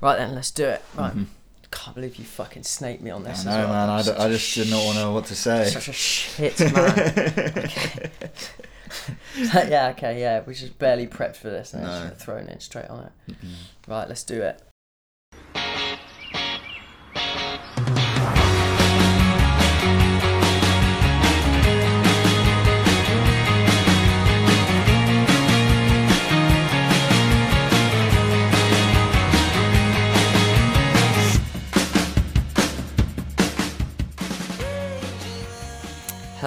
Right then, let's do it. Right. Mm-hmm. Can't believe you fucking snaked me on I this. know, as well. man. I, d- I just did not want to know what to say. Such a shit man. okay. yeah, okay, yeah. We just barely prepped for this and No. it's just thrown in straight on it. Right, let's do it.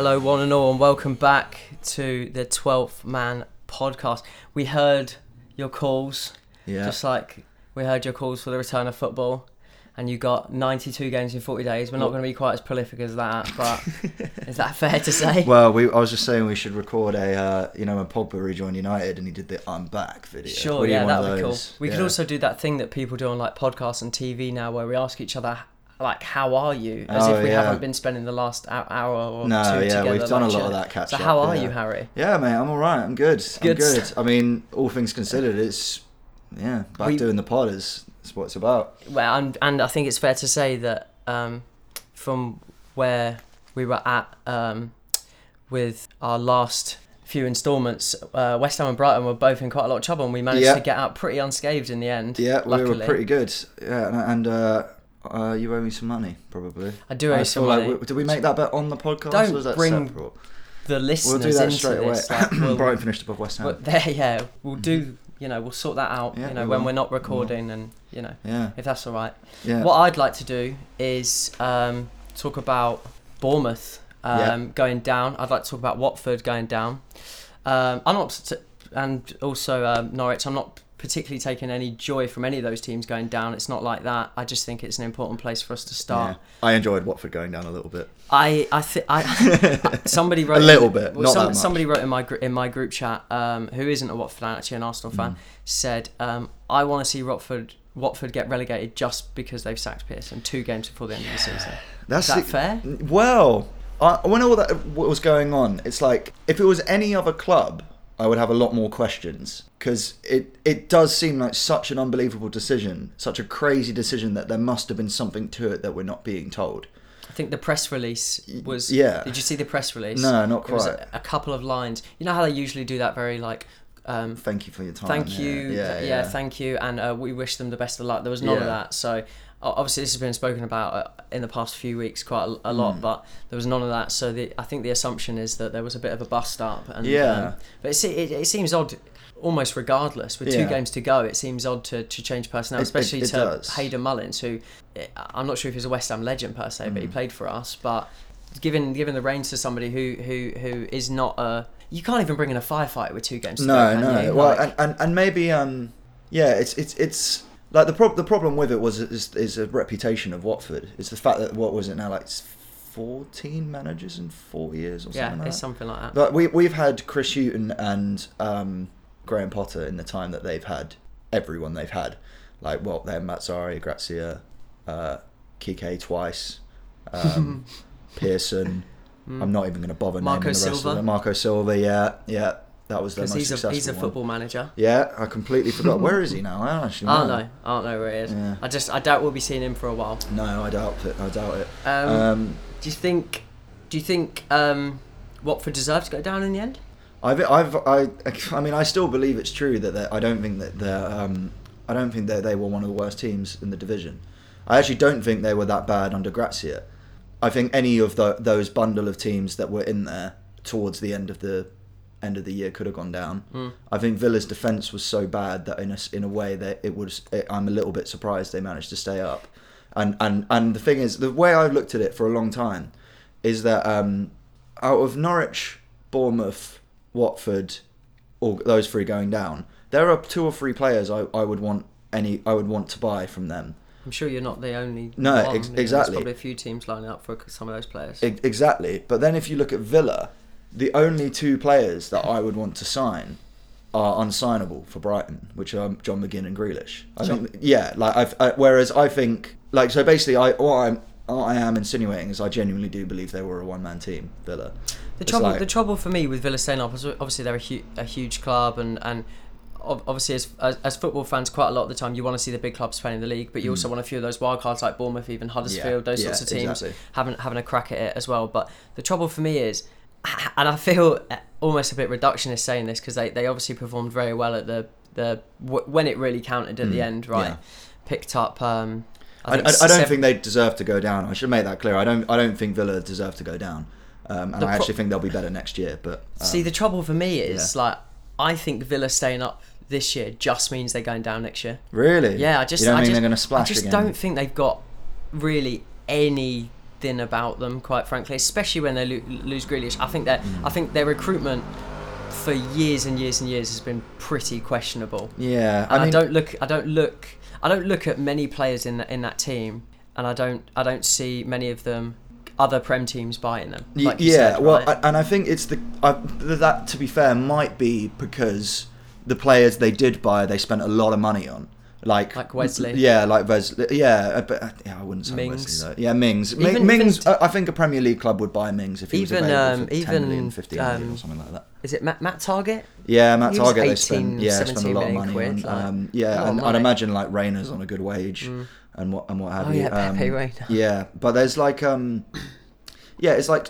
Hello, one and all, and welcome back to the 12th Man podcast. We heard your calls, Yeah. just like we heard your calls for the return of football, and you got 92 games in 40 days. We're not going to be quite as prolific as that, but is that fair to say? Well, we, I was just saying we should record a, uh, you know, when Pogba rejoined United and he did the "I'm back" video. Sure, yeah, that would be cool. We could also do that thing that people do on like podcasts and TV now, where we ask each other, like, "How are you?" As Oh, if we yeah. haven't been spending the last hour or No, two yeah, together. we've done a lot of that catch up. So, up, how are yeah. you, Harry? Yeah, mate, I'm all right. I'm good. I'm Good good. I mean, all things considered, it's yeah, back We- doing the pod is, is what it's about. Well, and, and I think it's fair to say that um, from where we were at um, with our last few instalments, uh, West Ham and Brighton were both in quite a lot of trouble, and we managed Yeah. to get out pretty unscathed in the end. Yeah, we were pretty good. Yeah, and, and uh, uh, you owe me some money, probably. I do owe I you some like money. did we make that bet on the podcast? Don't or was that bring separate? the We'll listeners do that into straight away. Like, we'll, Brighton finished above West Ham. but there, yeah, we'll do. You know, we'll sort that out. Yeah, you know, we when we're not We recording, and you know, yeah, if that's all right. yeah. What I'd like to do is um, talk about Bournemouth um, Yeah. going down. I'd like to talk about Watford going down. Um, I'm not, and also um, Norwich. I'm not particularly taking any joy from any of those teams going down. It's not like that. I just think it's an important place for us to start. Yeah. I enjoyed Watford going down a little bit. I I think I somebody wrote A little bit, well, not some-. Somebody wrote in my gr- in my group chat, um, who isn't a Watford fan, actually an Arsenal Mm. fan, said um, I want to see Watford Watford get relegated just because they've sacked Pearson two games before the end of the season. That's Is that fair? Well, I, when all that what was going on, it's like if it was any other club, I would have a lot more questions because it it does seem like such an unbelievable decision, such a crazy decision that there must have been something to it that we're not being told. I think the press release was. yeah. Did you see the press release? No, not quite. a, a couple of lines. You know how they usually do that very like. Um, Thank you for your time. thank yeah, you, Yeah, yeah, yeah. thank you, and uh, we wish them the best of luck. There was none of that, so obviously this has been spoken about uh, in the past few weeks quite a, a lot, Mm. but there was none of that. So the, I think the assumption is that there was a bit of a bust up, and Yeah. um, but it, it, it seems odd. Almost regardless, with two games to go, it seems odd to, to change personnel, It- especially to does. Hayden Mullins, who eh, I'm not sure if he's a West Ham legend per se, but he Mm. played for us. But given given the reins to somebody who who who is not a, you can't even bring in a firefighter with two games. to No, go, no. you? Well, Like- and, and and maybe um, yeah, it's it's it's like the prob- the problem with it was is, is a reputation of Watford. It's the fact that what was it now like fourteen managers in four years or something. yeah, like it's that? something like that. But we we've had Chris Hughton and um, Graham Potter in the time that they've had everyone they've had. Like well, they're Mazzarri, Gracia, uh, Quique twice, um, Pearson. I'm not even going to bother. Marco naming the rest Silva. of them. Marco Silva, yeah, yeah, that was their Because most he's a successful he's a one. football manager. Yeah, I completely forgot. Where is he now? I don't actually know. I don't know. I don't know where he is. Yeah. I just I doubt we'll be seeing him for a while. No, I doubt it. I doubt it. Um, Um, do you think do you think um, Watford deserve to go down in the end? I've, I've, I, I mean, I still believe it's true that I don't think that they're, um, I don't think that they were one of the worst teams in the division. I actually don't think they were that bad under Gracia. I think any of the, those bundle of teams that were in there towards the end of the end of the year could have gone down. Mm. I think Villa's defense was so bad that in a, in a way that it was. It, I'm a little bit surprised they managed to stay up. And and and the thing is, the way I've looked at it for a long time is that um, out of Norwich, Bournemouth, Watford, all those three going down, there are two or three players I, I would want any I would want to buy from them. I'm sure you're not the only. No, one. ex- know, There's exactly. probably a few teams lining up for some of those players. E- exactly. But then if you look at Villa, the only two players that I would want to sign are unsignable for Brighton, which are John McGinn and Grealish. I John- think, yeah, like I've, I, whereas I think, like, so basically, I what I'm what I am insinuating is I genuinely do believe they were a one man team, Villa. The It's trouble, like- the trouble for me with Villa up is obviously they're a, hu- a huge club, and and obviously as, as as football fans, quite a lot of the time you want to see the big clubs playing in the league, but you also want a few of those wild cards like Bournemouth, even Huddersfield, those Mm. yeah, sorts of teams exactly. having having a crack at it as well. But the trouble for me is, and I feel almost a bit reductionist saying this because they, they obviously performed very well at the the w- when it really counted at the Mm, end, right? yeah. Picked up. Um, I, I, think I don't seven- think they deserve to go down. I should make that clear. I don't. I don't think Villa deserve to go down. Um, and The I actually think they'll be better next year. But um, See, the trouble for me is yeah. like I think Villa staying up this year just means they're going down next year. really, Yeah, I just you don't I think just, they're going to I just again? don't think they've got really anything about them, quite frankly. Especially when they lo- lose Grealish. I think that Mm. I think their recruitment for years and years and years has been pretty questionable. Yeah, And I, I don't look. I don't look. I don't look at many players in that in that team, and I don't. I don't see many of them. Other prem teams buying them. Like yeah, said, well, right? I, and I think it's the I, th- that to be fair might be because the players they did buy they spent a lot of money on, like Like Wesley. Yeah, like Wesley. Yeah, uh, but uh, yeah, I wouldn't say Mings. Wesley though. Yeah, Mings. Even- Mings. even- I think a Premier League club would buy Mings if he was Even, available um, for 10 million, even, 15 million um, or something like that. Is it Matt, Matt Targett? Yeah, Matt he was Target they 18, spent yeah spent a lot of money quid, on. like, um, yeah, and I'd imagine like Reina's on a good wage and what and what have Oh, you. yeah, Pepe Um, Reina. Yeah, but there's like um, yeah, it's like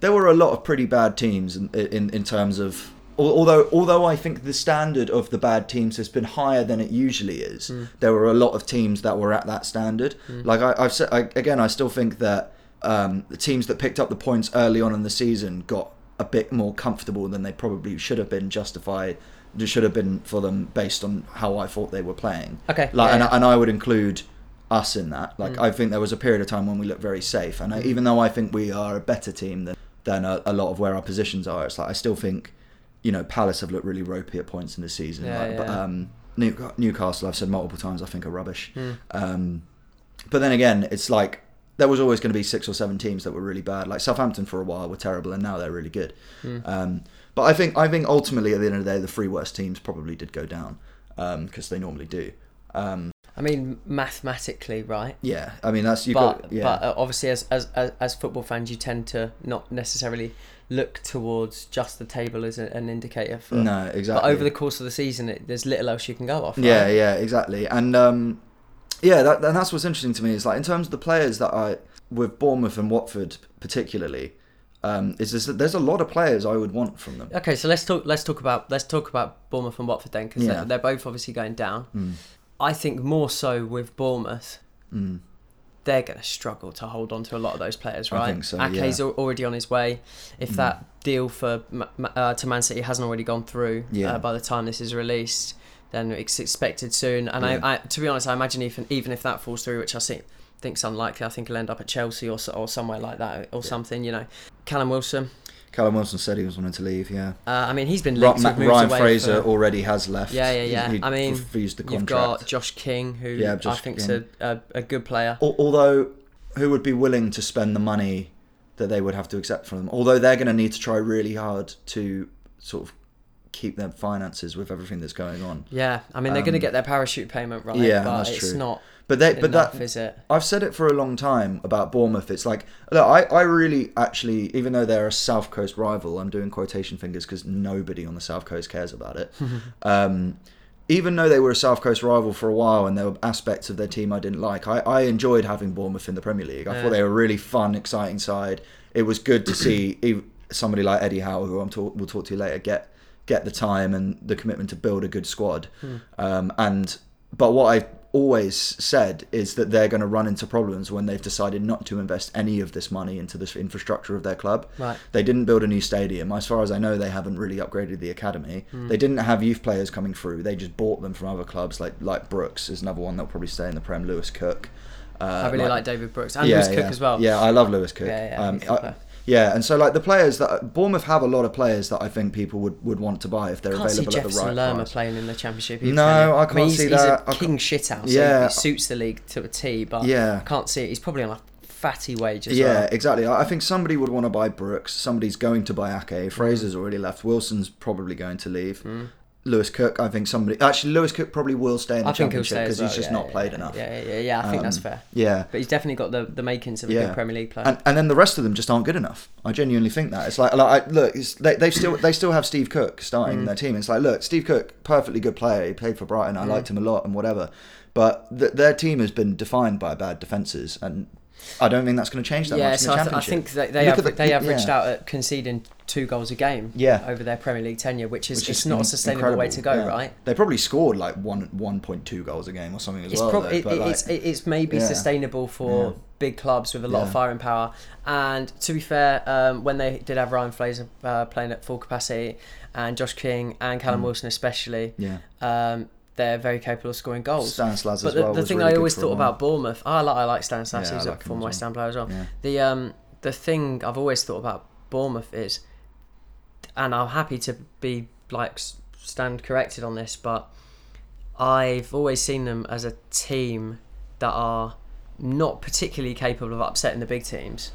there were a lot of pretty bad teams in in, in terms of. Al- Although, although I think the standard of the bad teams has been higher than it usually is, Hmm. there were a lot of teams that were at that standard. Like I, I've said I, again, I still think that um, the teams that picked up the points early on in the season got a bit more comfortable than they probably should have been justified. Should have been for them based on how I thought they were playing. Okay, Like, yeah, and, yeah. and I would include us in that. Like, Mm. I think there was a period of time when we looked very safe, and I, even though I think we are a better team than than a, a lot of where our positions are, it's like I still think, you know, Palace have looked really ropey at points in the season. Yeah, like, But um, New, Newcastle, I've said multiple times, I think are rubbish. Mm. Um, but then again, it's like there was always going to be six or seven teams that were really bad. Like Southampton for a while were terrible, and now they're really good. Hmm. Um, but I think I think ultimately at the end of the day, the three worst teams probably did go down because they normally do. Um, I mean, mathematically, right? yeah, I mean that's you but got yeah. but uh, obviously, as as as football fans, you tend to not necessarily look towards just the table as a, an indicator for. no, exactly. But over the course of the season, it, there's little else you can go off. Right? Yeah, yeah, exactly. And um, yeah, that, and that's what's interesting to me is like in terms of the players that I with Bournemouth and Watford particularly, um, is this, there's a lot of players I would want from them. Okay, so let's talk. Let's talk about let's talk about Bournemouth and Watford then, because Yeah. they're, they're both obviously going down. Mm. I think more so with Bournemouth, Mm. They're going to struggle to hold on to a lot of those players, right? I think so, Ake's yeah. already on his way. If Mm. that deal for uh, to Man City hasn't already gone through Yeah. uh, by the time this is released, then it's expected soon. And Yeah. I, I, to be honest, I imagine even even if that falls through, which I think think's unlikely, I think he'll end up at Chelsea or or somewhere like that or something. You know, Callum Wilson. Callum Wilson said he was wanting to leave. Yeah, Uh, I mean, he's been Ra- linked Ma- moves Ryan Fraser for- already has left. Yeah, yeah, yeah. he I mean, refused the You've contract. got Josh King, who Yeah, I Josh think's a, a, a good player. Al- Although, who would be willing to spend the money that they would have to accept from them? Although they're going to need to try really hard to sort of keep their finances with everything that's going on. Yeah, I mean they're going to Um, get their parachute payment right, yeah, but that's it's true. not But they, but enough, that is it? I've said it for a long time about Bournemouth. It's like, look, I, I really actually, even though they're a South Coast rival, I'm doing quotation fingers because nobody on the South Coast cares about it. um, even though they were a South Coast rival for a while and there were aspects of their team I didn't like, I, I enjoyed having Bournemouth in the Premier League. I Yeah. thought they were a really fun, exciting side. It was good to see somebody like Eddie Howe, who I'm talk, we'll talk to you later, get get the time and the commitment to build a good squad. Um, and but what I always said is that they're going to run into problems when they've decided not to invest any of this money into this infrastructure of their club. Right. They didn't build a new stadium. As far as I know, they haven't really upgraded the academy. Hmm. They didn't have youth players coming through. They just bought them from other clubs, like like Brooks is another one that'll probably stay in the Prem. Lewis Cook. Uh, I really like, David Brooks and Lewis Cook yeah. as well. Yeah, I love Lewis Cook. Yeah, yeah, Um, he's I- player. Yeah, and so like the players that Bournemouth have a lot of players that I think people would, would want to buy if they're can't see available at the Jefferson right Lerma price. playing in the Championship. either, No. I can't mean, he's, see he's that. I a king shithouse. Yeah. Yeah, he suits the league to a T, but Yeah. I can't see it. He's probably on a fatty wage as Yeah, well. exactly. I I think somebody would want to buy Brooks. Somebody's going to buy Ake. Fraser's already left. Wilson's probably going to leave. Mm. Lewis Cook. I think somebody actually Lewis Cook probably will stay in the I championship because well. he's just yeah, not yeah, played yeah, enough. Yeah, yeah, yeah. I think that's Um, fair. Yeah. But he's definitely got the, the makings of a good Premier League player. And, and then the rest of them just aren't good enough. I genuinely think that it's like, like I, look, it's, they they still they still have Steve Cook starting Mm. their team. It's like, look, Steve Cook, perfectly good player. He played for Brighton. I Mm. liked him a lot and whatever. But th- their team has been defined by bad defenses, and I don't think that's going to change that yeah, much in so the I, th- I think they at the- they averaged yeah. out at conceding two goals a game Yeah. over their Premier League tenure, which is Which it's is not a in- sustainable way to go, yeah. right? They probably scored like one one point two goals a game or something as It's well. probably though, but, like, it's it- it's maybe yeah. sustainable for big clubs with a lot of firing power. And to be fair, um, when they did have Ryan Fraser uh, playing at full capacity and Josh King and Callum Mm. Wilson especially, yeah, um, they're very capable of scoring goals. Stanislas But as the, well. the thing really I always thought about Bournemouth, I like I like Stanislas, Yeah, I he's like a former West. Ham player as well. Yeah. The um the thing I've always thought about Bournemouth is, and I'm happy to be like stand corrected on this, but I've always seen them as a team that are not particularly capable of upsetting the big teams.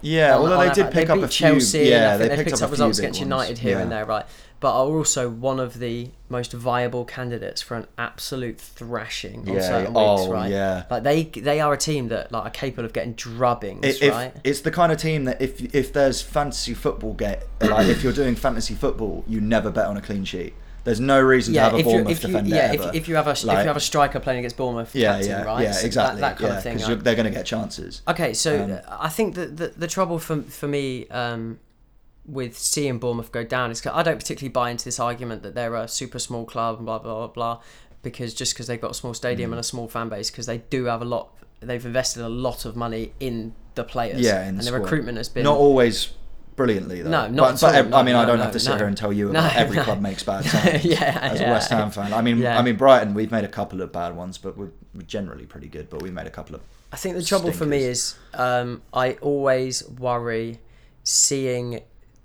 Yeah, on- although on they did pick they up a few. Chelsea, yeah, they they picked, picked up, up a few results against ones. United here yeah. and there, right? But are also one of the most viable candidates for an absolute thrashing on Yeah. certain Oh, weeks, right? yeah. Like they they are a team that like are capable of getting drubbings, It- if, right? It's the kind of team that if if there's fantasy football get like if you're doing fantasy football, you never bet on a clean sheet. There's no reason to have a Bournemouth if you, defender yeah, ever. if, if you have a if you have a striker playing against Bournemouth, yeah, captain, yeah, right? yeah, exactly. That, that kind yeah, of thing. because they're going to get chances. Okay, so Um, I think that the, the trouble for for me um, with seeing Bournemouth go down is I don't particularly buy into this argument that they're a super small club and blah blah blah blah because just because they've got a small Mm. stadium and a small fan base because they do have a lot they've invested a lot of money in the players Yeah, in and the the recruitment has been Not always brilliantly though. No, not But, but I No, mean, I don't no, have to sit no. here and tell you No, about every no. club makes bad signings. yeah as yeah. a West Ham fan, I mean, Yeah. I mean Brighton, we've made a couple of bad ones, but we're, we're generally pretty good. But we made a couple of I think the trouble for me is um, I always worry seeing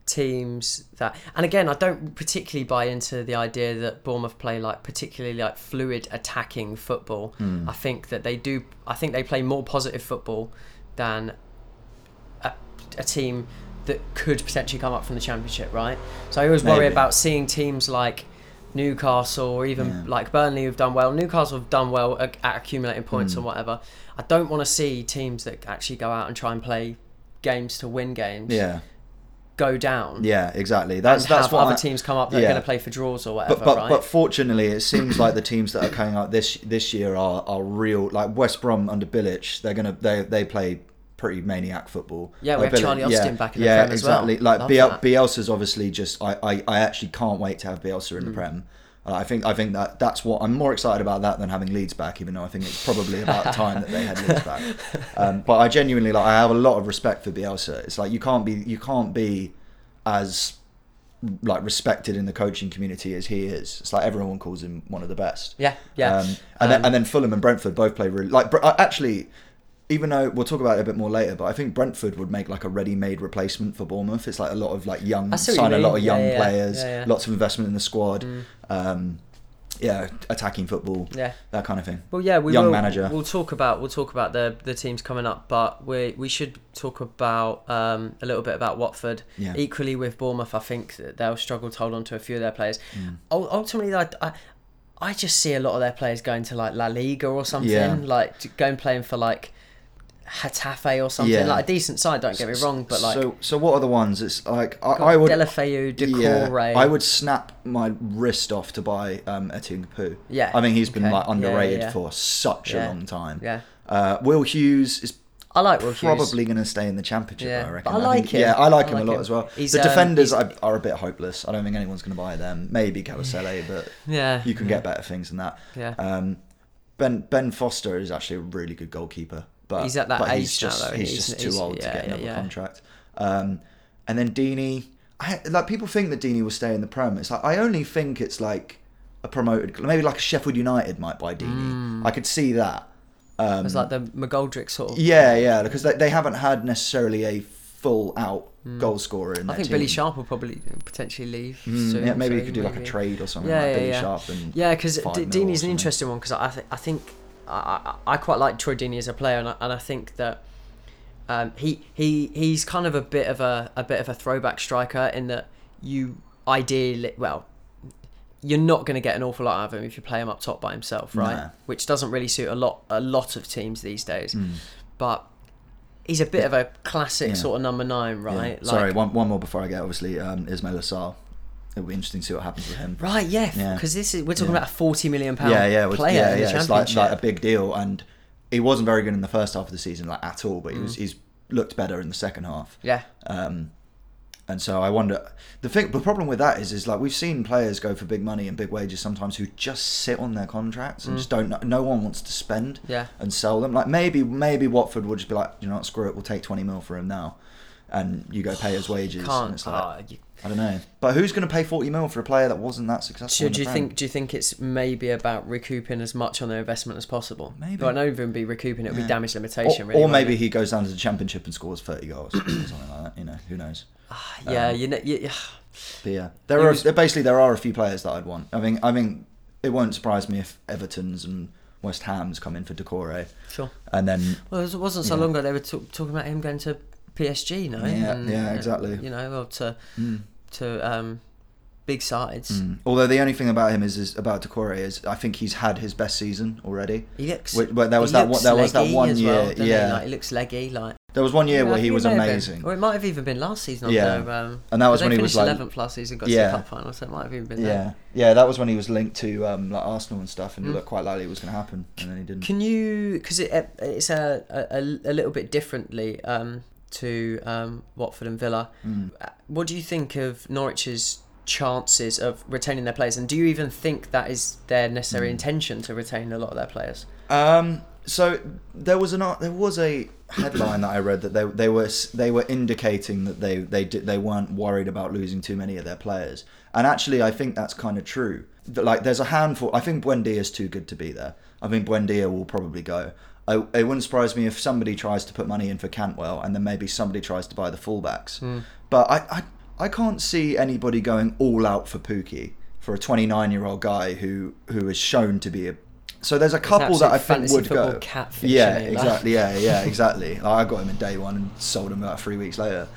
teams that, and again, I don't particularly buy into the idea that Bournemouth play like particularly like fluid attacking football. Hmm. I think that they do. I think they play more positive football than a, a team that could potentially come up from the championship, right? So I always worry about seeing teams like Newcastle or even Yeah. like Burnley who've done well. Newcastle have done well at, at accumulating points Mm. or whatever. I don't want to see teams that actually go out and try and play games to win games yeah, go down. yeah, exactly. That's that's what other I- teams come up that are going to play for draws or whatever, But but, right? but fortunately, it seems like the teams that are coming up this this year are, are real. Like West Brom under Bilic, they're gonna they they play pretty maniac football. Yeah, we Like have Charlie Austin back in the yeah, Prem as well. exactly. Like Love Biel. Bielsa's obviously just. I, I, I actually can't wait to have Bielsa Mm. in the Prem. Uh, I think I think that that's what I'm more excited about that than having Leeds back, even though I think it's probably about time that they had Leeds back. Um, but I genuinely like I have a lot of respect for Bielsa. It's like you can't be you can't be as like respected in the coaching community as he is. It's like everyone calls him one of the best. yeah, yeah. Um, and then Um, and then Fulham and Brentford both play really like uh, actually. Even though we'll talk about it a bit more later, but I think Brentford would make like a ready-made replacement for Bournemouth. It's like a lot of like young, sign a lot of young yeah, yeah. players, Yeah, lots of investment in the squad. Mm. Um, yeah, attacking football, yeah. that kind of thing. Well, yeah, we Young will, manager. We'll talk about we'll talk about the the teams coming up, but we we should talk about um, a little bit about Watford. Yeah. Equally with Bournemouth, I think that they'll struggle to hold on to a few of their players. Mm. Ul- Ultimately, I, I I just see a lot of their players going to like La Liga or something, Yeah. like going playing for like Getafe or something, Yeah. like a decent side. Don't get me wrong, but like so so what are the ones? It's like I, I would Deulofeu, Doucouré, yeah, I would snap my wrist off to buy um, Etienne Capoue. Yeah, I think he's been okay. like Yeah, yeah, underrated yeah. for such a long time. yeah. Uh, Will Hughes is I like Will Hughes. probably going to stay in the championship. I reckon. I like think, him. Yeah, I like I him like a lot him. as well. He's, the um, defenders are, are a bit hopeless. I don't think anyone's going to buy them. Maybe Kabasele, but Yeah, you can get better things than that. Yeah. Um, Ben Ben Foster is actually a really good goalkeeper, but He's at that age he's now, just though. he's, He's- just he's- too old yeah, to get another yeah. contract. Um, and then Deeney, I, like people think that Deeney will stay in the Prem. It's like I only think it's like a promoted, maybe like a Sheffield United might buy Deeney. I could see that. Um, It's like the McGoldrick sort of. yeah, yeah, because they, they haven't had necessarily a full out goal scorer in. I think team. Billy Sharp will probably potentially leave. Mm, soon, yeah, maybe so you could do like a trade or something Yeah, like yeah, Billy yeah. Sharp and Yeah, because D- Deeney's an interesting one because I, th- I think I, I, I quite like Troy Deeney as a player, and I, and I think that um, he he he's kind of a bit of a a bit of a throwback striker in that you ideally well. you're not going to get an awful lot out of him if you play him up top by himself, right? Nah. Which doesn't really suit a lot a lot of teams these days. Mm. But he's a bit of a classic Yeah. sort of number nine, Yeah. right? Sorry, one, one more before I get. Obviously, um, Ismaïla Sarr. It'll be interesting to see what happens with him. Right, yeah, Yeah. because this is we're talking Yeah. about a forty million pound yeah, yeah, player yeah, yeah. It's like, like a big deal, and he wasn't very good in the first half of the season, like at all. But he Mm. was, he's looked better in the second half. yeah, Um, and so I wonder. The thing, the problem with that is, is like we've seen players go for big money and big wages sometimes who just sit on their contracts and Mm. just don't. No one wants to spend yeah. and sell them. Like maybe, maybe Watford would just be like, you know, what, screw it, we'll take twenty mil for him now, and you go pay his wages. and Can't. it's like, ah, you- I don't know. But who's going to pay forty mil for a player that wasn't that successful? Do the you Prem? think? Do you think it's maybe about recouping as much on their investment as possible? Maybe. But I don't even be recouping; it would Yeah. be damage limitation. Or, really, or maybe it? he goes down to the championship and scores thirty goals or something like that. You know, who knows? Ah, yeah, um, you know, But yeah, there He are was- basically there are a few players that I'd want. I mean, I mean, it won't surprise me if Everton's and West Ham's come in for Doucouré, sure. and then Well, it wasn't so Yeah. long ago they were talk, talking about him going to PSG, no? Yeah, yeah, uh, exactly. You know, or to mm, to um, big sides. mm. although the only thing about him is, is about Doucouré is I think he's had his best season already. He looks. Wh- But there was that one, there was that one year, well, doesn't he? yeah. Like, he looks leggy. Like There was one year Yeah, where he was it have been. amazing. Or it might have even been last season. Yeah. Although, um, And that was when he was like- eleventh last season, got Yeah. to the cup final, so it might have even been. Yeah, there. yeah, that was when he was linked to um, like Arsenal and stuff, and it Mm. looked quite likely it was going to happen, and then he didn't. Can you? Because it, it's a, a a little bit differently um, to um, Watford and Villa. Mm. Uh, What do you think of Norwich's chances of retaining their players, and do you even think that is their necessary Mm. intention to retain a lot of their players? Um, so there was an there was a headline that I read that they they were they were indicating that they they did, they weren't worried about losing too many of their players, and actually I think that's kind of true. Like there's a handful. I think Buendia is too good to be there. I think Buendia will probably go. I, it wouldn't surprise me if somebody tries to put money in for Cantwell, and then maybe somebody tries to buy the fullbacks. Hmm. But I, I I can't see anybody going all out for Pukki for a 29 year old guy who who is shown to be a. So there's a couple that I think would go. Yeah, isn't it, that? exactly. Yeah, yeah, exactly. Like, I got him in day one and sold him about three weeks later.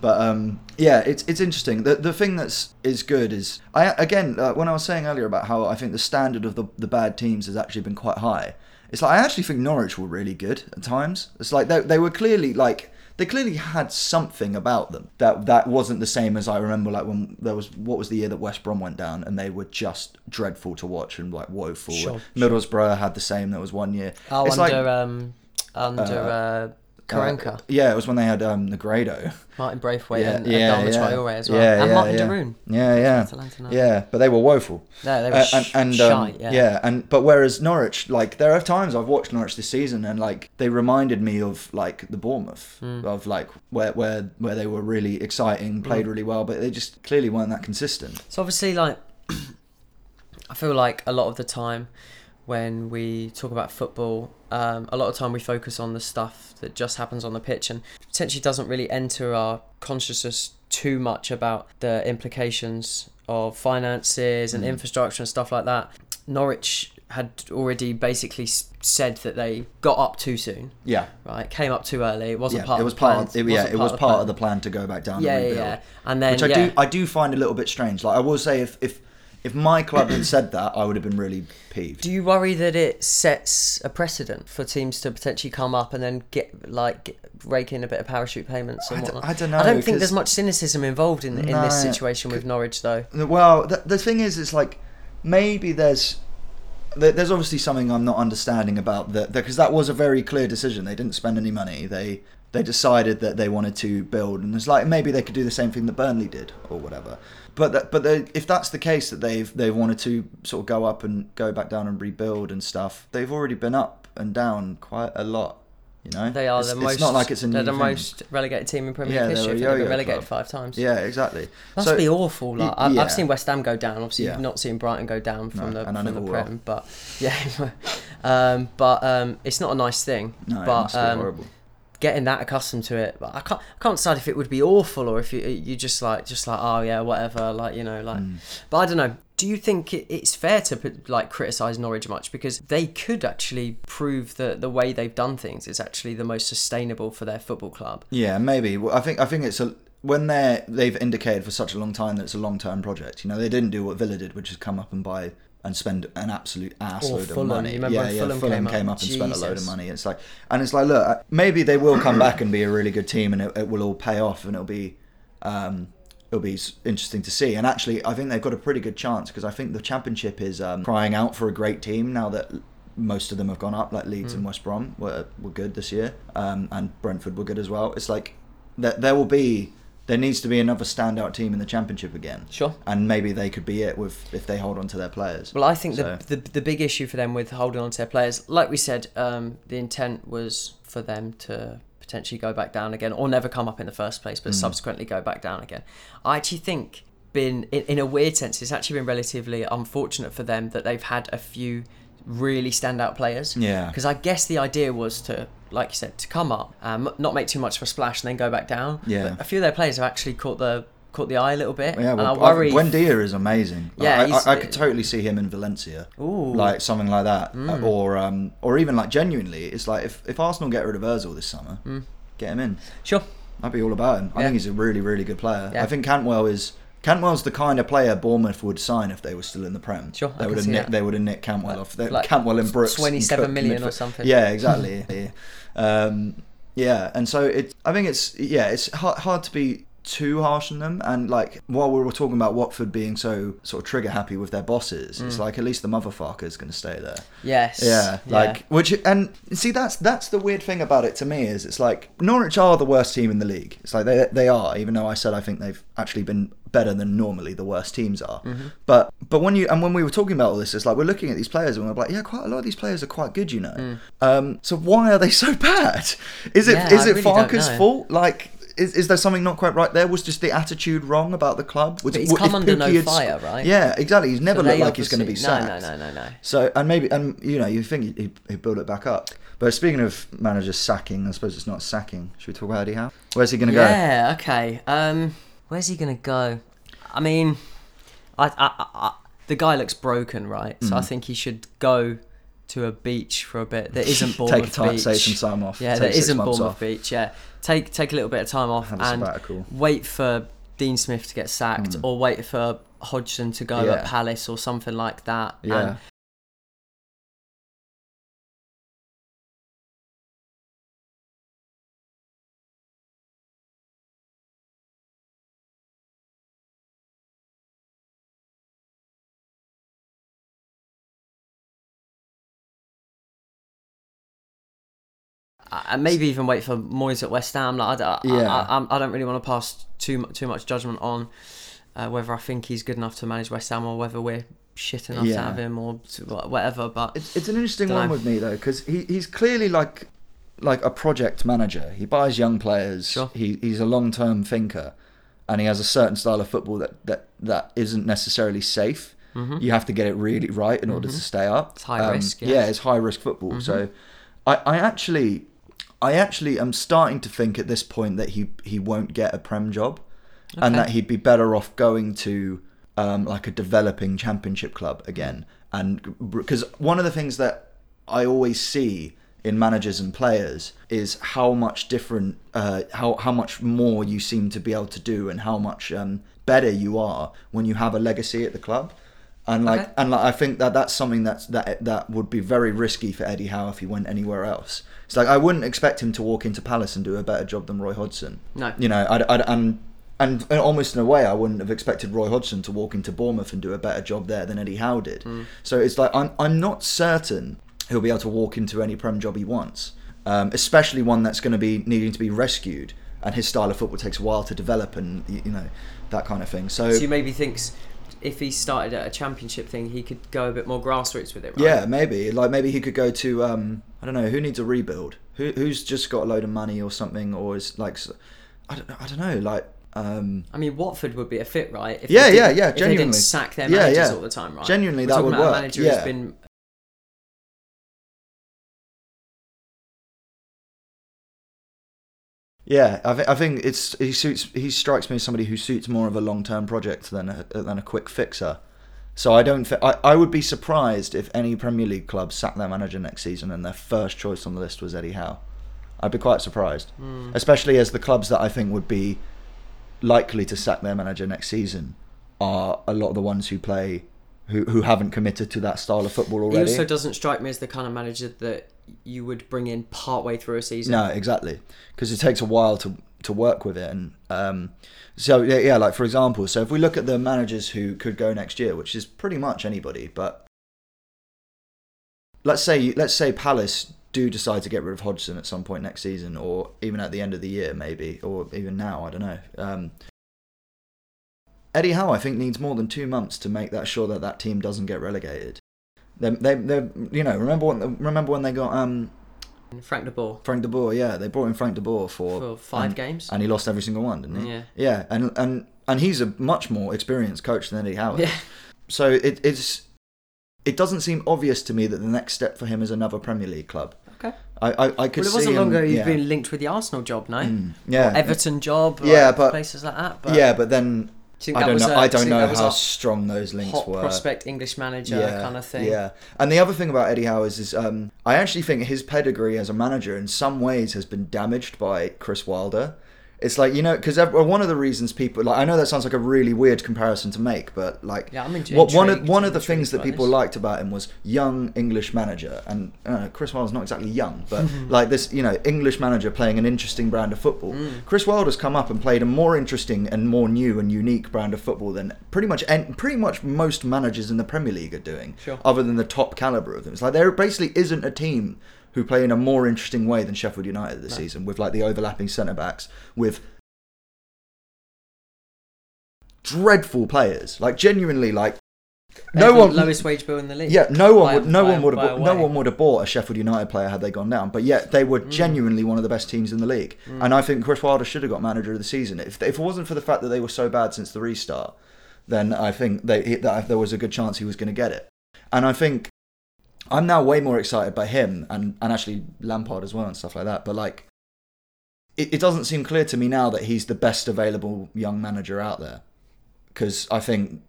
But um, yeah, it's it's interesting. The the thing that's is good is I again uh, when I was saying earlier about how I think the standard of the the bad teams has actually been quite high. It's like I actually think Norwich were really good at times. It's like they they were clearly like they clearly had something about them that that wasn't the same as I remember. Like when there was what was the year that West Brom went down and they were just dreadful to watch and like woeful. Sure, Middlesbrough had the same. There was one year. Oh, It's under like- um, under uh, Karanka, Uh, yeah, it was when they had um, Negredo. Martin Braithwaite, yeah, and, yeah, and yeah. Traore as well, Yeah, and yeah, Martin yeah. Daroon. Yeah, yeah, yeah. But they were woeful. No, they were Uh, and and shite, um, yeah. yeah. and but whereas Norwich, like there are times I've watched Norwich this season, and like they reminded me of like the Bournemouth Hmm. of like where where where they were really exciting, played Hmm. really well, but they just clearly weren't that consistent. So obviously, like, I feel like a lot of the time when we talk about football, um, a lot of time we focus on the stuff that just happens on the pitch and potentially doesn't really enter our consciousness too much about the implications of finances and Mm. infrastructure and stuff like that. Norwich had already basically said that they got up too soon, Yeah, right? Came up too early. It wasn't yeah. part it of was the part. plan. Of, it, yeah, it was part plan. of the plan to go back down. Yeah, and yeah, rebuild. yeah. And then which I yeah. do I do find a little bit strange. Like I will say, if if if my club had said that, I would have been really peeved. Do you worry that it sets a precedent for teams to potentially come up and then get like get, rake in a bit of parachute payments and I d- whatnot? I don't know, I don't think there's much cynicism involved in in No, this situation with Norwich, though. Well, the, the thing is, it's like maybe there's there- there's obviously something I'm not understanding about that because that was a very clear decision. They didn't spend any money. They they decided that they wanted to build, and it's like maybe they could do the same thing that Burnley did or whatever. But that, but they, if that's the case that they've they've wanted to sort of go up and go back down and rebuild and stuff, they've already been up and down quite a lot You know, They are it's, the it's most. not like it's a new they're the thing. most relegated team in Premier Yeah, League history. They've been relegated club. five times. Yeah, exactly. Must So- be awful. Like I've, yeah. I've seen West Ham go down. Obviously, Yeah. you've not seen Brighton go down from No, the I from the. Prem, but yeah, um, but um, it's not a nice thing. No, it but must be um, horrible. Getting that accustomed to it, but I can't I can't decide if it would be awful or if you you just like just like oh yeah whatever like you know like. Mm. But I don't know. Do you think it, it's fair to put, like criticize Norwich much because they could actually prove that the way they've done things is actually the most sustainable for their football club? Yeah, maybe. Well, I think I think it's a when they're they've indicated for such a long time that it's a long term project. You know, they didn't do what Villa did, which is come up and buy and spend an absolute ass Or load Fulham. of money. You yeah, when yeah. Fulham Fulham, came came, up? up and spent a load of money. It's like, and it's like, look, maybe they will come back and be a really good team, and it, it will all pay off, and it'll be. Um, It'll be interesting to see, and actually, I think they've got a pretty good chance because I think the championship is um, crying out for a great team now that most of them have gone up. Like Leeds Hmm. and West Brom were were good this year, um, and Brentford were good as well. It's like that there will be there needs to be another standout team in the championship again, Sure. and maybe they could be it with if they hold on to their players. Well, I think So- the, the the big issue for them with holding on to their players, like we said, um, the intent was for them to potentially go back down again, or never come up in the first place, Mm. but subsequently go back down again. I actually think, been in, in a weird sense, it's actually been relatively unfortunate for them that they've had a few really standout players. Yeah. Because I guess the idea was to, like you said, to come up, um, not make too much of a splash, and then go back down. Yeah. But a few of their players have actually caught the caught the eye a little bit. yeah, and well, I worry. Buendia is amazing. Like, Yeah, I, I, I could totally see him in Valencia, Ooh. Mm. like something like that, or um, or even like genuinely, it's like if, if Arsenal get rid of Özil this summer, get him in. sure. I'd be all about him. I Mm. Think he's a really, really good player. Yeah. I think Cantwell is Cantwell's the kind of player Bournemouth would sign if they were still in the Prem. Sure, I they can would have nicked, they would have nicked Cantwell off. They- like Cantwell and Brooks, and 27 Cook million or something. Yeah, exactly. yeah. Um, yeah, and so it. I think it's yeah, it's hard, hard to be too harsh on them. And like while we were talking about Watford being so sort of trigger happy with their bosses, Mm. it's like at least the motherfucker is going to stay there. Yes. Yeah, like which and see that's that's the weird thing about it to me is it's like Norwich are the worst team in the league. It's like they they are, even though I said I think they've actually been better than normally the worst teams are. Mm-hmm. But but when you and when we were talking about all this, it's like we're looking at these players and we're like, yeah, quite a lot of these players are quite good, you know. Um, so why are they so bad? Is it is Mm. Yeah, I it really Farke's fault? Like. Is, is there something not quite right there? Was just the attitude wrong about the club? Was, But he's come under no Pookie sc- fire, right? Yeah, exactly. He's never So looked like he's going to be sacked. No, no, no, no, no. So and maybe and you know you think he he build it back up. But speaking of managers sacking, I suppose it's not sacking. Should we talk about Eddie Howe? Where's he going to go? Yeah. Okay. Um, where's he gonna go? I mean, I, I, I, the guy looks broken, right? So Mm. I think he should go to a beach for a bit that isn't Bournemouth Beach. Take a time, Beach. save some time off. Yeah, Take that isn't Bournemouth off. Beach. Yeah, take take a little bit of time off and sabbatical. wait for Dean Smith to get sacked, hmm. or wait for Hodgson to go Yeah. at Palace or something like that. Yeah. And and maybe even wait for Moyes at West Ham. Like, I, I- Yeah. I, I, I don't really want to pass too too much judgment on uh, whether I think he's good enough to manage West Ham or whether we're shit enough to Yeah. have him or to, whatever. But It's, it's an interesting one with me though because he, he's clearly like like a project manager. He buys young players. Sure. He, he's a long term thinker, and he has a certain style of football that that, that isn't necessarily safe. You have to get it really right in order to stay up. Mm-hmm. It's high risk, Yeah, yes. Mm-hmm. it's high risk football. So, I, I actually, I actually am starting to think at this point that he he won't get a prem job, and that he'd be better off going to um, like a developing championship club again. And because one of the things that I always see in managers and players is how much different, uh, how how much more you seem to be able to do, and how much um, better you are when you have a legacy at the club. And like, Okay. and like, I think that that's something that's that that would be very risky for Eddie Howe if he went anywhere else. It's like I wouldn't expect him to walk into Palace and do a better job than Roy Hodgson. No. you know, I'd, I'd, and and almost in a way, I wouldn't have expected Roy Hodgson to walk into Bournemouth and do a better job there than Eddie Howe did. So it's like I'm I'm not certain he'll be able to walk into any prem job he wants, um, especially one that's going to be needing to be rescued, and his style of football takes a while to develop, and you know that kind of thing. So, so you maybe thinks if he started at a championship thing, he could go a bit more grassroots with it. Right? Yeah, maybe. Like maybe he could go to um, I don't know who needs a rebuild. Who who's just got a load of money or something, or is like I don't I don't know like um, I mean, Watford would be a fit, right? If Yeah, yeah, yeah, If they didn't genuinely. sack their managers yeah. all the time, right? Genuinely, We're that would about work, A manager yeah. who's been yeah. I, th- I think it's he suits he strikes me as somebody who suits more of a long term project than a, than a quick fixer. So I don't. I, I would be surprised if any Premier League club sacked their manager next season and their first choice on the list was Eddie Howe. I'd be quite surprised, Hmm. especially as the clubs that I think would be likely to sack their manager next season are a lot of the ones who play who who haven't committed to that style of football He already. also doesn't strike me as the kind of manager that you would bring in part way through a season. No, exactly, because it takes a while to to work with it, and um, so yeah, yeah, like for example, so if we look at the managers who could go next year, which is pretty much anybody, but let's say let's say Palace do decide to get rid of Hodgson at some point next season, or even at the end of the year, maybe, or even now, I don't know. Um, Eddie Howe, I think, needs more than two months to make that sure that that team doesn't get relegated. They, they, they, you know, remember when remember when they got um, Frank de Boer Frank de Boer, yeah, they brought in Frank de Boer for, for five and, games. and he lost every single one, didn't he? Yeah. Yeah, and and and he's a much more experienced coach than Eddie Howe. Yeah. So it, it's it doesn't seem obvious to me that the next step for him is another Premier League club. Okay. I I, I could Well, it wasn't long ago he's yeah. been linked with the Arsenal job, no? Mm, yeah, Everton job, Yeah, but- places like that. But yeah, but then do I don't know. a- I don't know how strong those links hot were. prospect English manager kind of thing. Yeah, and the other thing about Eddie Howe is, is um, I actually think his pedigree as a manager in some ways has been damaged by Chris Wilder. It's like you know because one of the reasons people like I know that sounds like a really weird comparison to make, but like Yeah, I'm int- what, one of one of the things that people this. liked about him was young English manager, and uh, Chris Wilder's not exactly young, but like this you know English manager playing an interesting brand of football. Mm. Chris Wilder's come up and played a more interesting and more new and unique brand of football than pretty much en- pretty much most managers in the Premier League are doing Sure. other than the top caliber of them. It's like there basically isn't a team who play in a more interesting way than Sheffield United this season, with like the overlapping centre backs, with dreadful players, like genuinely like no one. lowest wage bill in the league. Yeah, no one By- would. No by- one would have. No one would have bought a Sheffield United player had they gone down. But yet they Mm. were genuinely one of the best teams in the league. And I think Chris Wilder should have got manager of the season. If if it wasn't for the fact that they were so bad since the restart, then I think they that there was a good chance he was going to get it. And I think I'm now way more excited by him and and actually Lampard as well and stuff like that. But like. It, it doesn't seem clear to me now that he's the best available young manager out there, because I think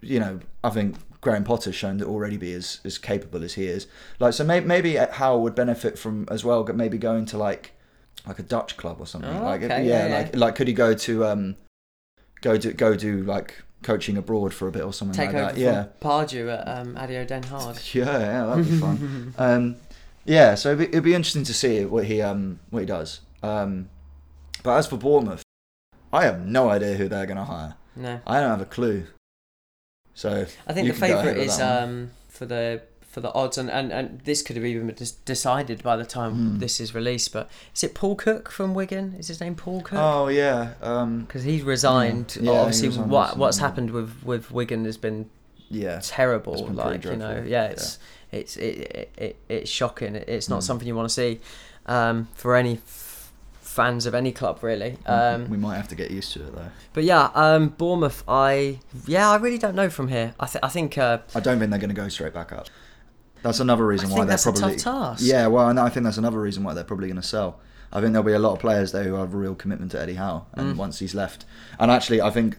you know, I think Graham Potter's shown to already be as, as capable as he is. Like, so maybe, maybe Howe would benefit from as well, maybe going to like like a Dutch club or something. Oh, like, okay, yeah, yeah, like like could he go to um go to go do like coaching abroad for a bit or something Take like that? Yeah, Pardew at um, ADO Den Haag. yeah, yeah, that'd be fun. um, yeah, so it'd be, it'd be interesting to see what he um what he does. Um, but as for Bournemouth, I have no idea who they're going to hire. No, I don't have a clue. So I think the can go ahead favourite is um, for the for the odds, and, and, and this could have even been decided by the time Hmm. this is released. But is it Paul Cook from Wigan? Is his name Paul Cook? Oh yeah, um, Because he's resigned. Yeah, Obviously, resigned what recently, what's yeah. happened with, with Wigan has been yeah, terrible. It's been like you know, yeah, it's it's it, it, it it's shocking. It's not Mm. something you want to see um, for any f- fans of any club, really. Um, we might have to get used to it though. but yeah, um, Bournemouth. I yeah, I really don't know from here. I th- I think uh, I don't think they're going to go straight back up. That's another reason I why they're probably yeah. Well, and I think that's another reason why they're probably going to sell. I think there'll be a lot of players there who have a real commitment to Eddie Howe, and Mm. once he's left, and actually, I think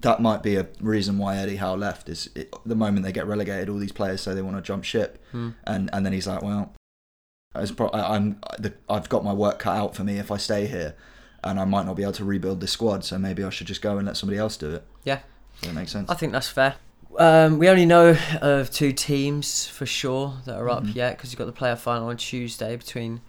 that might be a reason why Eddie Howe left. Is it, the moment they get relegated, all these players say they want to jump ship, Hmm. and and then he's like, well, pro- I, I'm the, I've got my work cut out for me if I stay here, and I might not be able to rebuild this squad. So maybe I should just go and let somebody else do it. Yeah. That make sense? I think that's fair. Um, we only know of two teams for sure that are up Mhm. yet because you've got the player final on Tuesday between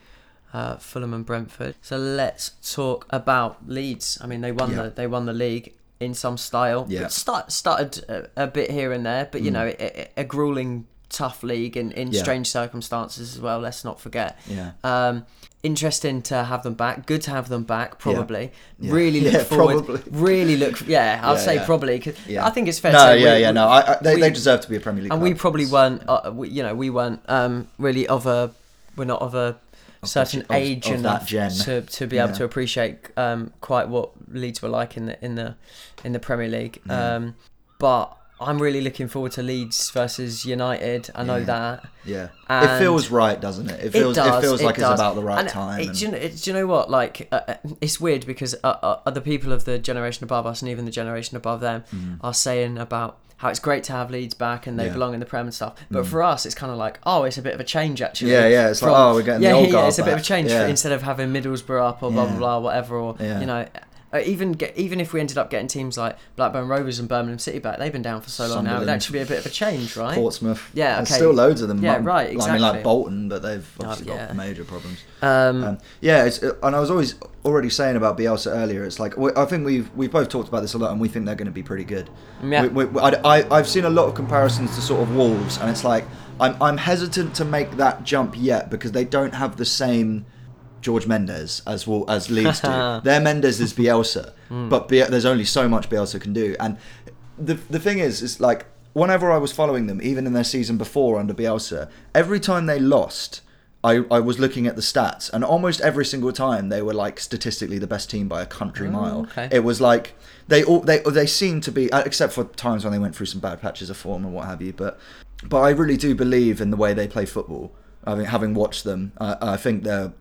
uh, Fulham and Brentford. So let's talk about Leeds. I mean, they won Yeah. the they won the league in some style. Yeah. It start, started a, a bit here and there, but you Mm. know, a, a- a grueling tough league in, in Yeah. strange circumstances as well. Let's not forget. Yeah. Um, interesting to have them back. Good to have them back. Probably. Yeah. Really look Yeah, forward. probably. Really look. Yeah, I'll Yeah, say yeah. probably. 'cause Yeah. I think it's fair. No, to say yeah, we- yeah, no. I, I, they, we- they deserve to be a Premier League and club. we probably weren't. Uh, we, you know, we weren't um, really of a. We're not of a certain of- of age that enough gen. to, to be able Yeah. to appreciate um, quite what Leeds were like in the in the in the Premier League. Yeah. Um, but I'm really looking forward to Leeds versus United. I know Yeah. that. Yeah. it feels right, doesn't it? It feels. It, does, feels like does. it's about the right And time. it- and- do, you know, do you know what? Like, uh, uh, it's weird because uh, uh, other people of the generation above us and even the generation above them are saying about how it's great to have Leeds back and they Mm. Yeah. Mm. belong in the Prem and stuff. But for us, it's kind of like, oh, it's a bit of a change actually. Yeah, yeah, it's like, oh, we're getting the yeah, old yeah, guard it's a bit of a back. change for, instead of having Middlesbrough up or blah blah blah whatever or Yeah. you know. Uh, even get, even if we ended up getting teams like Blackburn Rovers and Birmingham City back, they've been down for so long now. It'd actually be a bit of a change, right? Portsmouth. Yeah, There's okay. still loads of them. Yeah, right, I mean, like Bolton, but they've obviously Oh, yeah. got major problems. Um, Um, yeah, it's, and I was always already saying about Bielsa earlier. It's like I think we've we've both talked about this a lot, and we think they're going to be pretty good. Yeah. We, we, I, I, have seen a lot of comparisons to sort of Wolves, and it's like I'm I'm hesitant to make that jump yet because they don't have the same George Mendes as Wol- as Leeds do. Their Mendes is Bielsa, Hmm. but Bia- there's only so much Bielsa can do. And the the thing is, is like whenever I was following them, even in their season before under Bielsa, every time they lost. I, I was looking at the stats, and almost every single time they were like statistically the best team by a country mile. Oh, okay. It was like they all they they seemed to be, uh, except for times when they went through some bad patches of form and what have you. But but I really do believe in the way they play football. I mean, having watched them, I, I think they're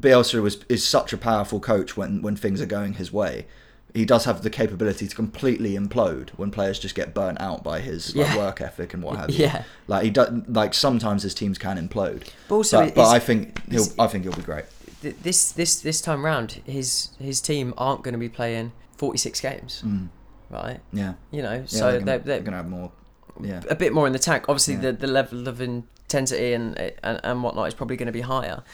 Bielsa was is such a powerful coach when when things are going his way. He does have the capability to completely implode when players just get burnt out by his like, Yeah. work ethic and what have you. Yeah. like he does. Like sometimes his teams can implode. But also but, but I think he'll. I think he'll be great. this this this time round, his his team aren't going to be playing 46 games, right? Yeah. You know, Mm. Yeah, so they're, they're, they're, gonna have more. Yeah. a bit more in the tank. Obviously, Yeah. the the level of intensity and and, and whatnot is probably going to be higher,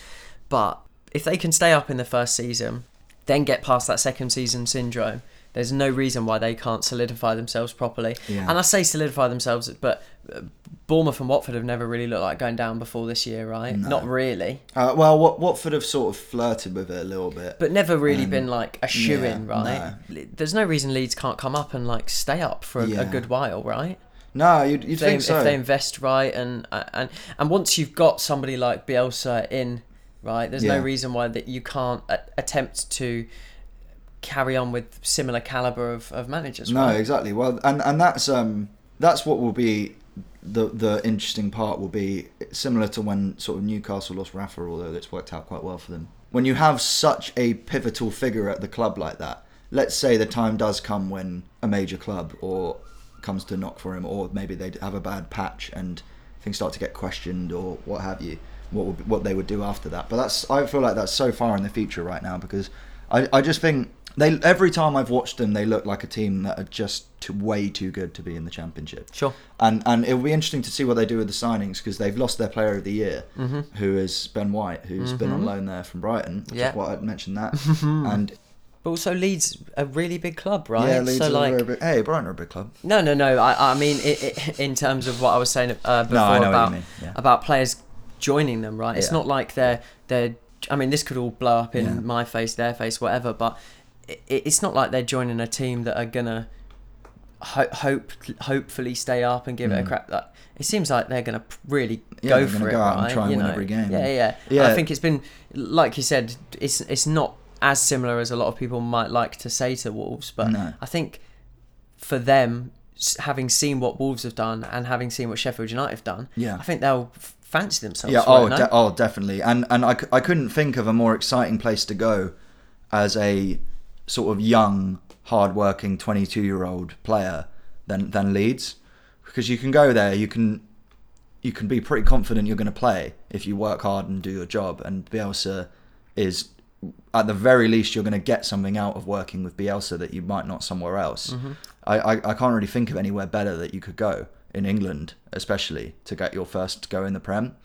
but if they can stay up in the first season, then get past that second season syndrome. There's no reason why they can't solidify themselves properly. Yeah. And I say solidify themselves, but uh, Bournemouth and Watford have never really looked like going down before this year, right? No. Not really. Uh, well, Wat- Watford have sort of flirted with it a little bit. but never really Um, been like a shoe in, yeah, right? There's no reason Leeds can't come up and like stay up for a, Yeah. a good while, right? no, you'd, you'd If they, think so. if they invest right and and and once you've got somebody like Bielsa in, right, there's no reason why that you can't a- attempt to carry on with similar caliber of, of managers. No, right? exactly. Well, and and that's um that's what will be the the interesting part will be similar to when sort of Newcastle lost Rafa, although it's worked out quite well for them. When you have such a pivotal figure at the club like that, let's say the time does come when a major club or comes to knock for him, or maybe they have a bad patch and things start to get questioned or what have you. What would, what they would do after that? But that's I feel like that's so far in the future right now because I, I just think they every time I've watched them they look like a team that are just too, way too good to be in the championship. Sure. And and it'll be interesting to see what they do with the signings because they've lost their player of the year, Mm-hmm. who is Ben White, who's been on loan there from Brighton. Yeah. why I'd mentioned that. and But also Leeds a really big club, right? yeah, Leeds so like very big. Hey, Brighton are a big club. No, no, no. I, I mean, i i in terms of what I was saying uh, before what you about yeah. about players joining them, right? It's Yeah. not like they're they're. I mean, this could all blow up in Yeah. my face, their face, whatever. But it, it's not like they're joining a team that are gonna ho- hope hopefully stay up and give it a crack. Like, it seems like they're gonna really Mm. Yeah, go they're for it, go out and right? try and You win know? every game. Yeah, yeah, Yeah. I think it's been like you said. It's it's not as similar as a lot of people might like to say to Wolves, but No. I think for them, having seen what Wolves have done and having seen what Sheffield United have done, Yeah. I think they'll fancy themselves. Yeah, oh, de- oh, definitely. And and I, c- I couldn't think of a more exciting place to go as a sort of young, hard-working 22-year-old player than than Leeds, because you can go there, you can you can be pretty confident you're going to play if you work hard and do your job. And Bielsa is, at the very least, you're going to get something out of working with Bielsa that you might not somewhere else. Mm-hmm. I, I, I can't really think of anywhere better that you could go in England, especially to get your first go in the Prem.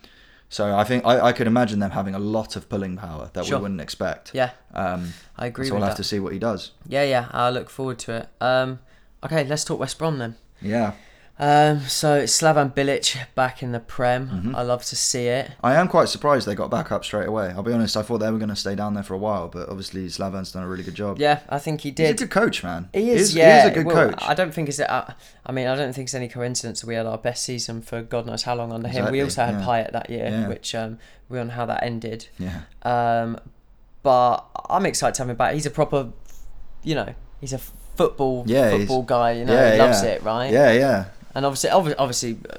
So I think I, I could imagine them having a lot of pulling power that Sure. we wouldn't expect. Yeah, Um, I agree so we'll have to see what he does. Yeah, yeah, I look forward to it. Um, okay, let's talk West Brom then. Yeah. Um, so Slaven Bilic back in the Prem. Mm-hmm. I love to see it. I am quite surprised they got back up straight away. I'll be honest, I thought they were going to stay down there for a while, but obviously Slaven's done a really good job. Yeah, I think he He's a did. good coach, man. He is, He yeah. He is a good Well, coach. I don't think it's. Uh, I mean, I don't think it's any coincidence that we had our best season for God knows how long under him. We also had yeah. Payet that year, Yeah. which um, we don't know how that ended. yeah. Um, but I'm excited to have him back. He's a proper, you know, he's a football Yeah, football guy. You know, yeah, he loves yeah. it, right? Yeah, yeah. And obviously, obvi- obviously, uh,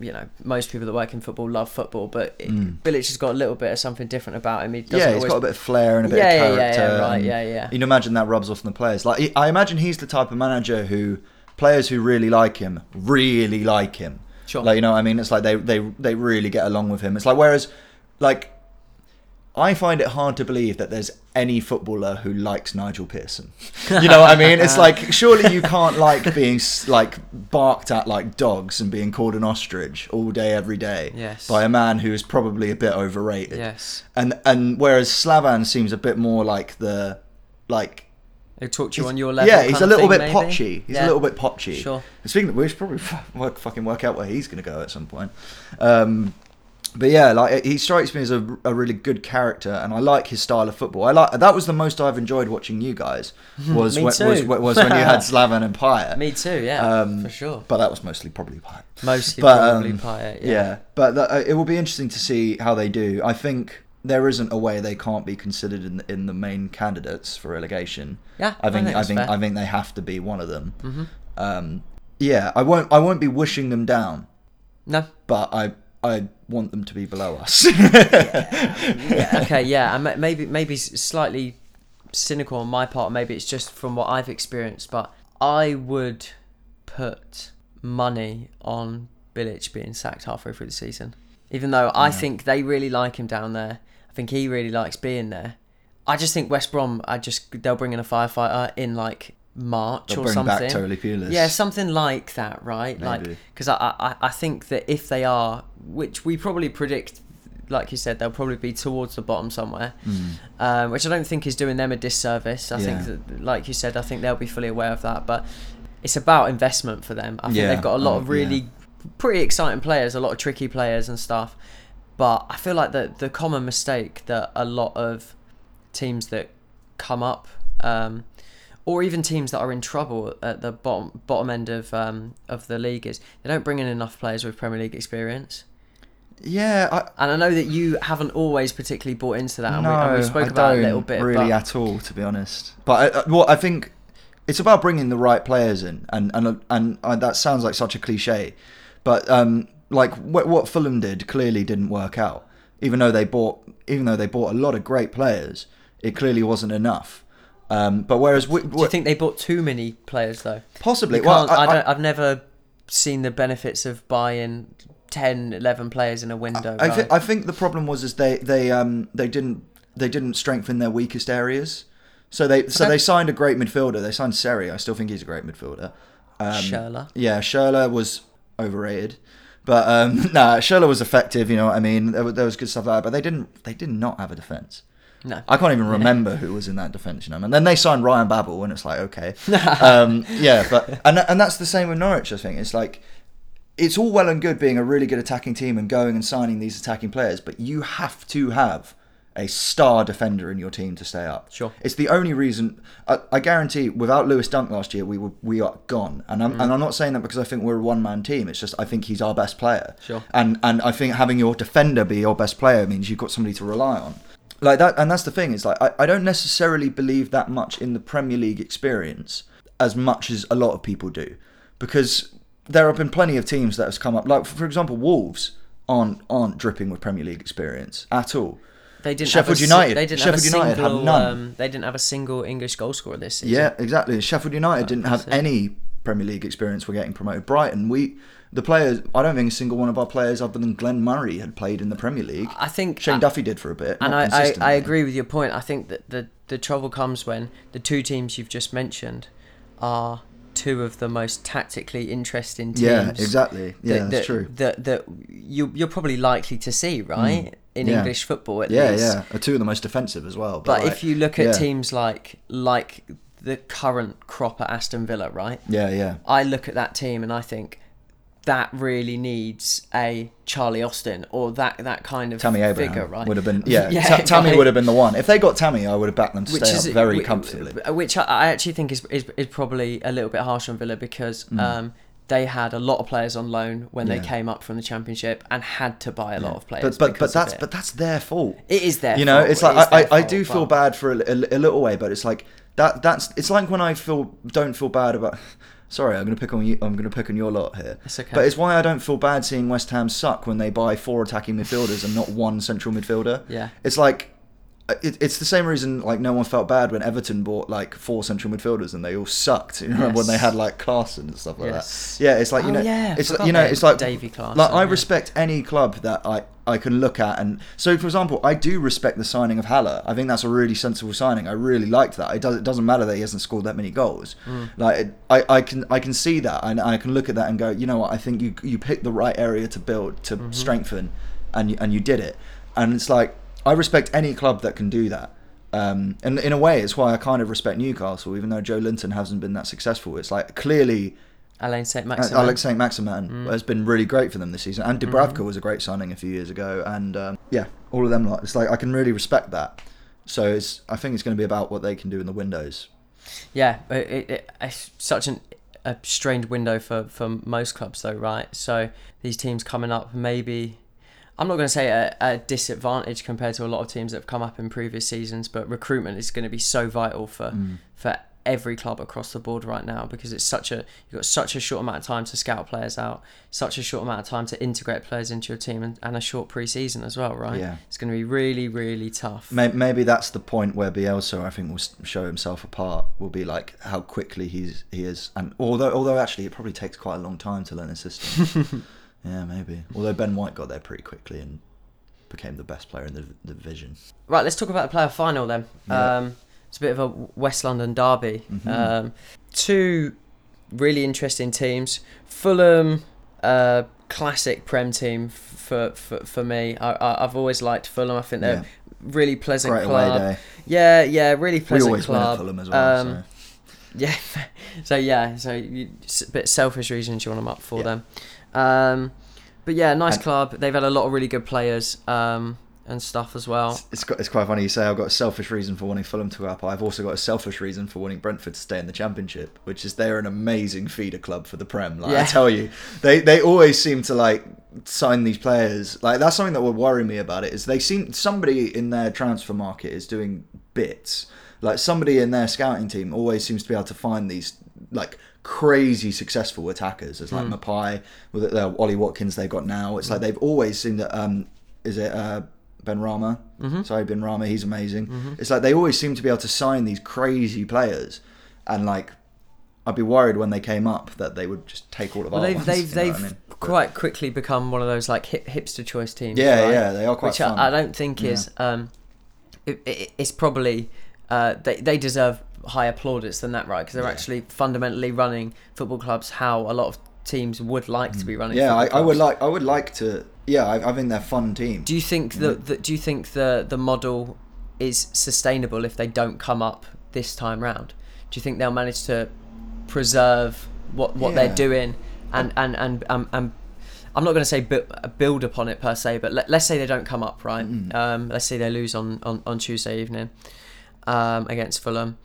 you know, most people that work in football love football, but it, Mm. Bilic has got a little bit of something different about him. He doesn't Yeah, he's always got a bit of flair and a bit Yeah, of yeah, yeah, character. yeah, right, yeah, yeah. You'd imagine that rubs off on the players. Like I imagine he's the type of manager who players who really like him really like him. Sure. Like you know, what I mean, it's like they they they really get along with him. It's like whereas, like, I find it hard to believe that there's any footballer who likes Nigel Pearson. You know what I mean? It's like surely you can't like being like barked at like dogs and being called an ostrich all day every day Yes. by a man who is probably a bit overrated. Yes. And and whereas Slaven seems a bit more like the like He'll talk to you on your level. Yeah, he's a little thing, bit maybe. potchy. He's Yeah. a little bit potchy. Sure. Speaking of should probably work, fucking work out where he's going to go at some point. Um, but yeah, like he strikes me as a, a really good character, and I like his style of football. I like that was the most I've enjoyed watching you guys was Me when, too. was, was when you had Slaven and Payet. Me too. Yeah, Um, for sure. But that was mostly probably Payet. Mostly but, probably um, Payet. Yeah, Yeah. but that, uh, it will be interesting to see how they do. I think there isn't a way they can't be considered in the, in the main candidates for relegation. Yeah, I think I that's think. I think they have to be one of them. Mhm. Um, yeah, I won't I won't be wishing them down, No. but I I want them to be below us. Yeah, okay. Yeah, and maybe maybe slightly cynical on my part. Maybe it's just from what I've experienced, but I would put money on Bilic being sacked halfway through the season. Even though I think they really like him down there, I think he really likes being there. I just think West Brom, I just they'll bring in a firefighter in like March They'll or bring something. back Totally. Yeah, something like that, right? Like, because I, I, I think that if they are, which we probably predict, like you said, they'll probably be towards the bottom somewhere, um, which I don't think is doing them a disservice. I. Yeah. think that, like you said, I think they'll be fully aware of that. But it's about investment for them. I think Yeah, they've got a lot oh, of really pretty exciting players, a lot of tricky players and stuff. But I feel like the the common mistake that a lot of teams that come up, um, or even teams that are in trouble at the bottom bottom end of um, of the league, is they don't bring in enough players with Premier League experience. yeah. I, And I know that you haven't always particularly bought into that, and, no, we, and we spoke I about a little bit. really but at all, to be honest. But I, I- well, I think it's about bringing the right players in, and and and uh, that sounds like such a cliche, but um, like what, what Fulham did clearly didn't work out. Even though they bought, even though they bought a lot of great players, it clearly wasn't enough. Um, but whereas, we, do you think they bought too many players though? possibly? Well, I, I, don't, I've never seen the benefits of buying 10, 11 players in a window. I, right? thi- I think the problem was is they they um they didn't they didn't strengthen their weakest areas. So they so Okay. they signed a great midfielder. They signed Seri. I still think he's a great midfielder. Um, Schürrle. Yeah, Schürrle was overrated, but um, nah, Schürrle was effective. You know what I mean? There, was- there was good stuff there, but they didn't they did not have a defense. No. I can't even remember who was in that defence, you know. And then they signed Ryan Babel, and it's like, okay, um, yeah, but and and that's the same with Norwich. I think it's like it's all well and good being a really good attacking team and going and signing these attacking players, but you have to have a star defender in your team to stay up. Sure. it's the only reason. I, I guarantee, without Lewis Dunk last year, we were we are gone. And I'm and I'm not saying that because I think we're a one man team. It's just I think he's our best player. Sure. And and I think having your defender be your best player means you've got somebody to rely on like that and that's the thing is like I, I don't necessarily believe that much in the premier league experience as much as a lot of people do because there have been plenty of teams that have come up like for example wolves aren't aren't dripping with premier league experience at all They didn't Sheffield have a, United- They didn't Sheffield have a United had single. none. Um, they didn't have a single English goal scorer this season. yeah exactly sheffield united didn't have any premier league experience were getting promoted brighton we the players i don't think a single one of our players other than glenn murray had played in the premier league I think. shane I- duffy did for a bit and I, I, I agree with your point. I think that the the trouble comes when the two teams you've just mentioned are two of the most tactically interesting teams. yeah exactly yeah that, that's that, true That that you you're probably likely to see mm. right in Yeah. English football at Yeah, least. yeah, yeah. are two of the most defensive as well. But like, if you look at yeah. teams like like the current crop at Aston Villa, right? yeah, yeah, I look at that team and I think that really needs a Charlie Austin or that that kind of Tammy Abraham figure, right? would have been yeah. Yeah, Ta- Tammy right. would have been the one. If they got Tammy, I would have backed them to stay up very comfortably. Which I, actually think is, is is probably a little bit harsh on Villa because um, they had a lot of players on loan when Mm. Yeah. they came up from the Championship and had to buy a lot of players. But but but that's but that's their fault. it is their you know, fault, it's like is I, I, I do feel bad for a, a, a little way, but it's like that. That's it's like when I feel don't feel bad about. Sorry, I'm gonna pick on you. I'm gonna pick on your lot here. It's okay. But it's why I don't feel bad seeing West Ham suck when they buy four attacking midfielders and not one central midfielder. Yeah. It's like. It, it's the same reason like no one felt bad when Everton bought like four central midfielders and they all sucked. You know when they had like Klaassen and stuff like Yes. that. Yeah, it's like you Oh, know, yeah, it's forgot you know, it's like Davy Klaassen, Like I yeah. respect any club that I I can look at and so for example, I do respect the signing of Haller. I think that's a really sensible signing. I really liked that. It does it doesn't matter that he hasn't scored that many goals. Mm. Like it, I I can I can see that and I can look at that and go, you know what? I think you you picked the right area to build to Mm-hmm. strengthen, and and you did it. And it's like I respect any club that can do that. Um, and in a way, it's why I kind of respect Newcastle, even though Joelinton hasn't been that successful. It's like clearly Alain Saint Maximin. Alex Saint Maximin Mm. has been really great for them this season, and Mm-hmm. Dubravka was a great signing a few years ago, and um, yeah, all of them. Lot. It's like I can really respect that. So it's I think it's going to be about what they can do in the windows. Yeah, it, it, it, it's such an, a strange window for, for most clubs, though, right? So these teams coming up, maybe I'm not going to say a, a disadvantage compared to a lot of teams that have come up in previous seasons, but recruitment is going to be so vital for Mm. for every club across the board right now because it's such a you've got such a short amount of time to scout players out, such a short amount of time to integrate players into your team, and, and a short pre-season as well, right? Yeah. it's going to be really really tough. May- Maybe that's the point where Bielsa, I think, will show himself apart. Will be like how quickly he's he is, and although although actually it probably takes quite a long time to learn the system. yeah, maybe. Although Ben White got there pretty quickly and became the best player in the, the division. Right, let's talk about the player final then. Yeah. Um, it's a bit of a West London derby. Mhm. Um, two really interesting teams. Fulham, uh, classic Prem team for for, for me. I, I've always liked Fulham. I think they're Yeah. really pleasant Great club. Yeah, yeah, really We pleasant always win club. at Fulham as well. Um, so. Yeah, so yeah, so you, a bit selfish reasons you want them up for Yeah. them. Um, but yeah, nice And- club. They've had a lot of really good players um, and stuff as well. It's, quite- it's quite funny you say I've got a selfish reason for wanting Fulham to go up. I've also got a selfish reason for wanting Brentford to stay in the Championship, which is they're an amazing feeder club for the Prem. Like I tell you, they they always seem to like sign these players. Like that's something that would worry me about it is they seem somebody in their transfer market is doing bits. Like somebody in their scouting team always seems to be able to find these like crazy successful attackers. It's like Maupay with uh, Ollie Watkins they've got now. It's like they've always seen that. Um, is it uh, Benrahma? Sorry, Benrahma. He's amazing. It's like they always seem to be able to sign these crazy players, and like I'd be worried when they came up that they would just take all of Well, our they've ones, they've they've I mean? Quite quickly become one of those like hip, hipster choice teams. Yeah, right? yeah, they are quite Which fun. I, I don't think is um, it, it, it's probably uh, they they deserve higher plaudits than that, right? Because they're Yeah. actually fundamentally running football clubs how a lot of teams would like to be running. Mm. yeah, I, I would like I would like to. Yeah, I, I think they're fun team. Do you think that, that do you think the the model is sustainable if they don't come up this time round? Do you think they'll manage to preserve what what Yeah. they're doing and and and um, and I'm not going to say bu- build upon it per se, but let, let's say they don't come up right. Um, let's say they lose on, on, on Tuesday evening um, against Fulham.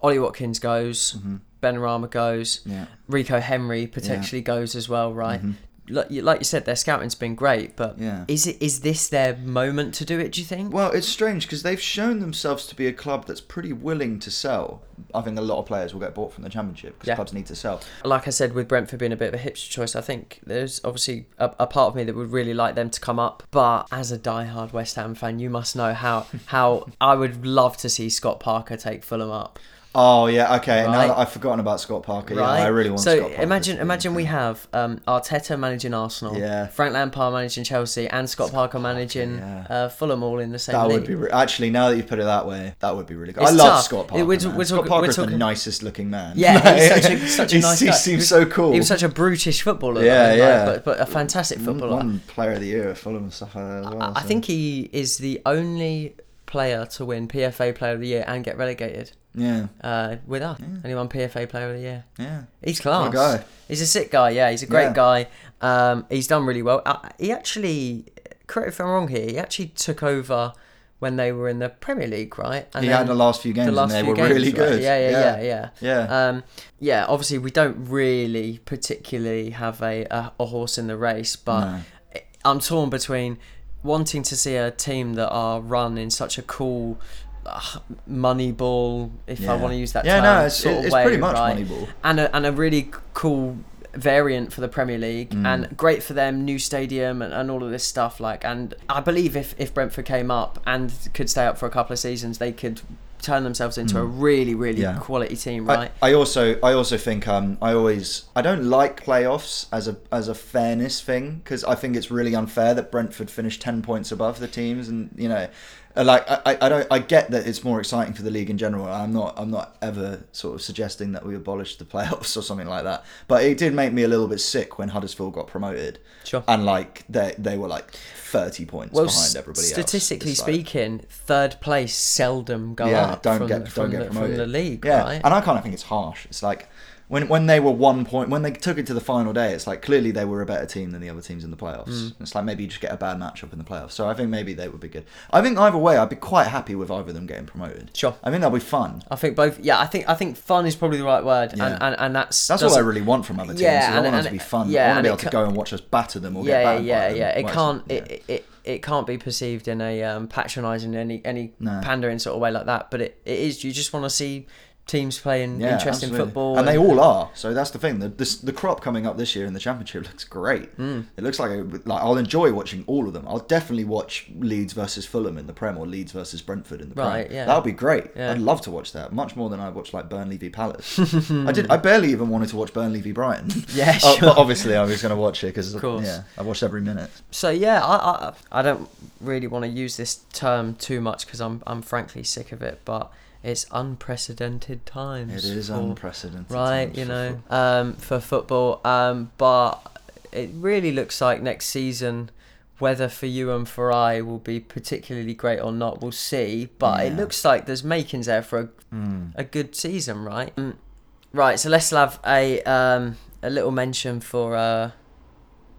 Ollie Watkins goes, mm-hmm. Benrahma goes, Yeah. Rico Henry potentially goes as well, right? Mm-hmm. Like, you- like you said, their scouting's been great, but Yeah. is it is this their moment to do it? Do you think? Well, it's strange because they've shown themselves to be a club that's pretty willing to sell. I think a lot of players will get bought from the Championship because Yeah. clubs need to sell. like I said, with Brentford being a bit of a hipster choice, I think there's obviously a, a part of me that would really like them to come up. But as a die-hard West Ham fan, you must know how how I would love to see Scott Parker take Fulham up. Oh yeah, okay. Now that I've forgotten about Scott Parker, Right? yeah, I really want. so Scott Parker imagine imagine we have um, Arteta managing Arsenal, Yeah. Frank Lampard managing Chelsea, and Scott Parker managing yeah. uh, Fulham all in the same That league. would be re- actually now that you put it that way, that would be really good. It's I love tough. Scott It- Parker. we're- man. we're Scott talking- Parker's we're the nicest looking man. Yeah, he's such a such a nice he guy. seems so cool. He was such a brutish footballer. Yeah, like, yeah. but, but a fantastic footballer. One player of the year at Fulham and stuff like that as well. I so. think he is the only player to win PFA Player of the Year and get relegated. Yeah, uh, with us. He won PFA Player of the Year. yeah. He's class. Guy. He's a sick guy. Yeah, he's a great Yeah. guy. Um, he's done really well. Uh, he actually, correct if I'm wrong here, he actually took over when they were in the Premier League, right? And he had the last few games the last and they were games, really right? good. Yeah, yeah, yeah, yeah. Yeah. Um, yeah, obviously we don't really particularly have a, a, a horse in the race, but No. I'm torn between wanting to see a team that are run in such a cool uh, money ball, if I want to use that Yeah, term, no, it's- sort of it's way, pretty much right? Moneyball. and a, and a really cool variant for the Premier League Mm. and great for them new stadium and, and all of this stuff like and I believe if, if Brentford came up and could stay up for a couple of seasons they could turn themselves into a really really Mm. Yeah. quality team right I, I also I also think um I always I don't like playoffs as a as a fairness thing because I think it's really unfair that Brentford finished ten points above the teams and you know Uh, like I, I- I don't I get that it's more exciting for the league in general. I'm not I'm not ever sort of suggesting that we abolish the playoffs or something like that. But it did make me a little bit sick when Huddersfield got promoted. Sure. and like they they were like 30 points well behind everybody else. statistically It's like- speaking third place seldom go yeah, up don't from, get from, don't get the, promoted. from the league Yeah, right? and I kind of think it's harsh. It's like when when they were one point when they took it to the final day. It's like clearly they were a better team than the other teams in the playoffs. Mm. It's like maybe you just get a bad matchup in the playoffs. So I think maybe they would be good. I think either way, I'd be quite happy with either of them getting promoted. Sure. I think that'll be fun. I think both yeah I think I think fun is probably the right word Yeah. and, and, and that's That's all I really want from other teams. Yeah, is I and- want them to be fun. yeah, I want and to be able to go and watch us batter them or yeah, get battered yeah, them. yeah. It can't. It, it, it, it can't be perceived in a um, patronising any any No. pandering sort of way like that. But it, it is. You just want to see teams playing Yeah, interesting absolutely. football, and they all are. So that's the thing. The this, the crop coming up this year in the championship looks great. Hmm. It looks like a, like I'll enjoy watching all of them. I'll definitely watch Leeds versus Fulham in the Prem or Leeds versus Brentford in the Prem. Right, yeah. That'll be great. Yeah. I'd love to watch that much more than I watched like Burnley v Palace. I did. I barely even wanted to watch Burnley v Brighton. Yeah, sure. but obviously I was going to watch it because yeah, I watched every minute. So yeah, I, I I don't really want to use this term too much because I'm I'm frankly sick of it. But it's unprecedented times. It is for- unprecedented. right? You know, football. um, for football. Um, but it really looks like next season, whether for you and for I will be particularly great or not, we'll see. But it looks like there's makings there for a, Mm. a good season, right? Mm. Right. So let's have a um, a little mention for uh,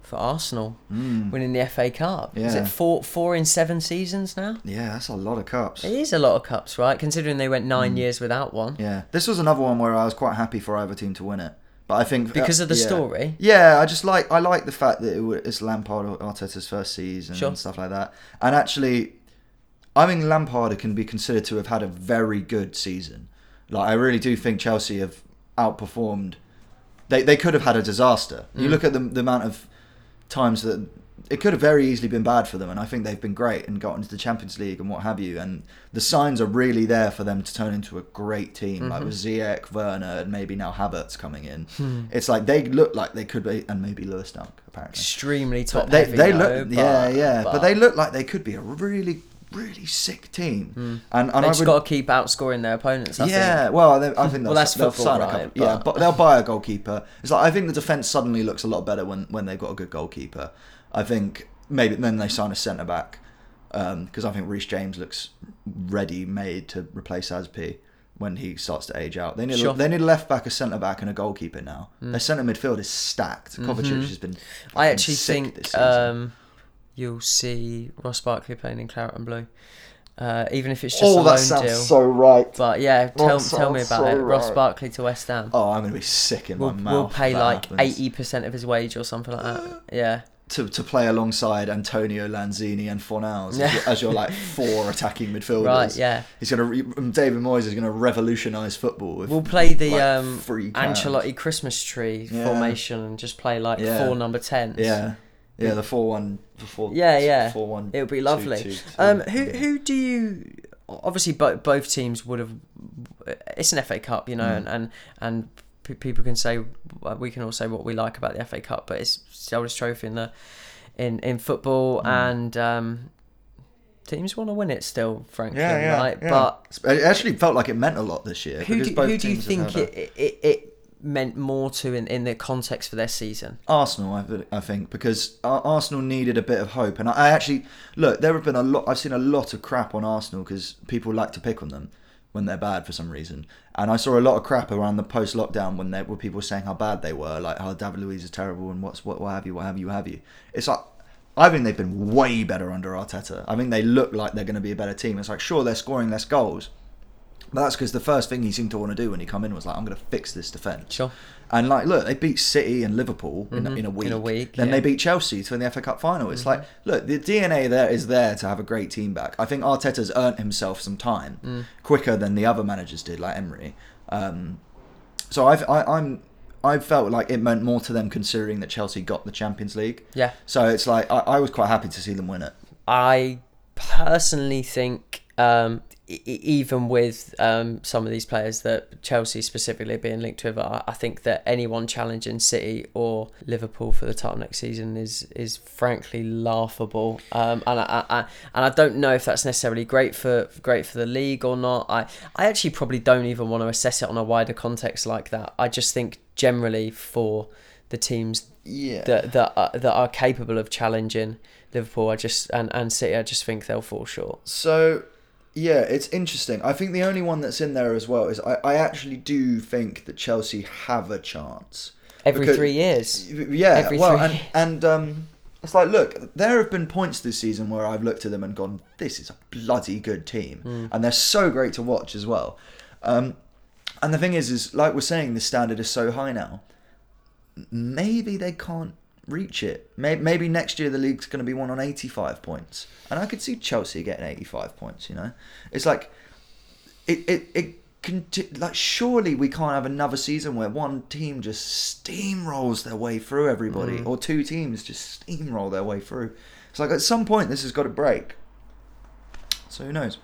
for Arsenal Mm. winning the FA Cup. Is it four four in seven seasons now? Yeah, that's a lot of cups. It is a lot of cups, right? Considering they went nine Mm. years without one. Yeah, this was another one where I was quite happy for either team to win it. But I think Because of the yeah. story? Yeah, I just like I like the fact that it, wa- it's Lampard or Arteta's first season Sure. and stuff like that. And actually, I think Lampard can be considered to have had a very good season. Like I really do think Chelsea have outperformed. They they could have had a disaster. You Mm. look at the the amount of times that it could have very easily been bad for them, and I think they've been great and got into the Champions League and what have you. And the signs are really there for them to turn into a great team, like mm-hmm. with Ziyech, Werner, and maybe now Havertz coming in. Hmm. It's like they look like they could be, and maybe Lewis Dunk apparently. Extremely top But they heavy. they though, look but- yeah yeah, but, they look like they could be a really really sick team. And and They've just got to keep outscoring their opponents. I yeah, think. well, they, I think Well, they'll, that's they'll football, right, couple. Yeah, but- but they'll buy a goalkeeper. It's like I think the defense suddenly looks a lot better when, when they've got a good goalkeeper. I think maybe then they sign a centre back because I think Reece James looks ready made to replace Azpi when he starts to age out. They need Sure. a, they need a left back, a centre back, and a goalkeeper now. Their centre midfield is stacked. Kovacic has been. Mm. Mm-hmm. I actually think this um, you'll see Ross Barkley playing in claret and blue, uh, even if it's just a loan deal. oh, loan that sounds deal. so right. but yeah, tell, tell me about so it. Ross. Barkley to West Ham. Oh, I'm gonna be sick in we'll, my mouth. we'll pay like eighty percent of his wage or something like that. Yeah, to, to play alongside Antonio Lanzini and Fornals as, Yeah. your, as your like four attacking midfielders. right. Yeah, He's gonna re- David Moyes is gonna revolutionise football. With, we'll play the like, um. Ancelotti Christmas tree Yeah. formation and just play like Yeah. four number tens. Yeah, yeah, the four one. Yeah, yeah. four one. It would be lovely. two, two. Um, who who do you? Obviously, both both teams would have. It's an FA Cup, you know, Mm. and and and people can say we can all say what we like about the FA Cup, but it's the oldest trophy in the in in football, Mm. and um, teams want to win it still, frankly, Yeah, yeah, right? yeah. But It actually felt like it meant a lot this year. who do, who do you think it, it it meant more to in in the context for their season? Arsenal, I, I think, because Arsenal needed a bit of hope, and I, I actually look. There have been a lot. I've seen a lot of crap on Arsenal because people like to pick on them when they're bad for some reason. And I saw a lot of crap around the post lockdown when there were people saying how bad they were, like how David Luiz is terrible and what's what, what have you, what have you, what have you. It's like I think they've been way better under Arteta. I think they look like they're going to be a better team. It's like sure they're scoring less goals, but that's because the first thing he seemed to want to do when he come in was like I'm going to fix this defence. Sure. And like, look, they beat City and Liverpool in, in a week. Mm-hmm. a week, Then yeah. they beat Chelsea to win the FA Cup final. It's like, look, the DNA there is there to have a great team back. I think Arteta's earned himself some time Mm. quicker than the other managers did, like Emery. Um, so I've, I, I'm. I felt like it meant more to them considering that Chelsea got the Champions League. Yeah. So it's like I, I was quite happy to see them win it. I personally think, um, even with um, some of these players that Chelsea specifically being linked with, I, I think that anyone challenging City or Liverpool for the title next season is is frankly laughable. Um, and I, I, I and I don't know if that's necessarily great for great for the league or not. I I actually probably don't even want to assess it on a wider context like that. I just think generally for the teams Yeah. that that are, that are capable of challenging Liverpool. I just and and City. I just think they'll fall short. So, yeah, it's interesting. I think the only one that's in there as well is I, I actually do think that Chelsea have a chance. Every Because- three years. Yeah, Every well, three and, years. and um, it's like, look, there have been points this season where I've looked at them and gone, this is a bloody good team. Hmm. And they're so great to watch as well. Um, and the thing is, is like we're saying, the standard is so high now. Maybe they can't reach it. Maybe, maybe next year the league's going to be one on 85 points. And I could see Chelsea getting 85 points, you know? It's like, it, it, it conti- like surely we can't have another season where one team just steamrolls their way through everybody mm. or two teams just steamroll their way through it's like at some point this has got to break so who knows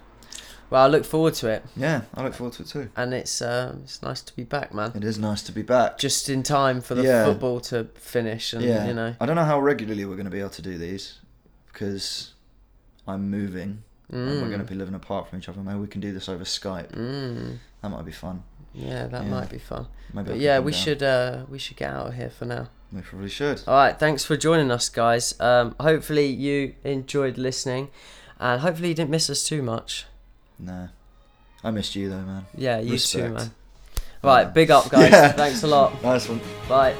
Well, I look forward to it, yeah i look forward to it too and it's um, it's nice to be back, man. it is nice to be back Just in time for the Yeah. football to finish, and yeah you know, i don't know how regularly we're going to be able to do these because i'm moving and we're going to be living apart from each other maybe we can do this over skype mm, that might be fun yeah, that Yeah. might be fun. maybe I But can yeah, come we down. should uh, we should get out of here for now. we probably should All right, thanks for joining us, guys. Um, hopefully you enjoyed listening, and hopefully you didn't miss us too much. Nah i missed you though man Yeah, you too, man. Right, big up, guys. Yeah. Thanks a lot. nice one Bye.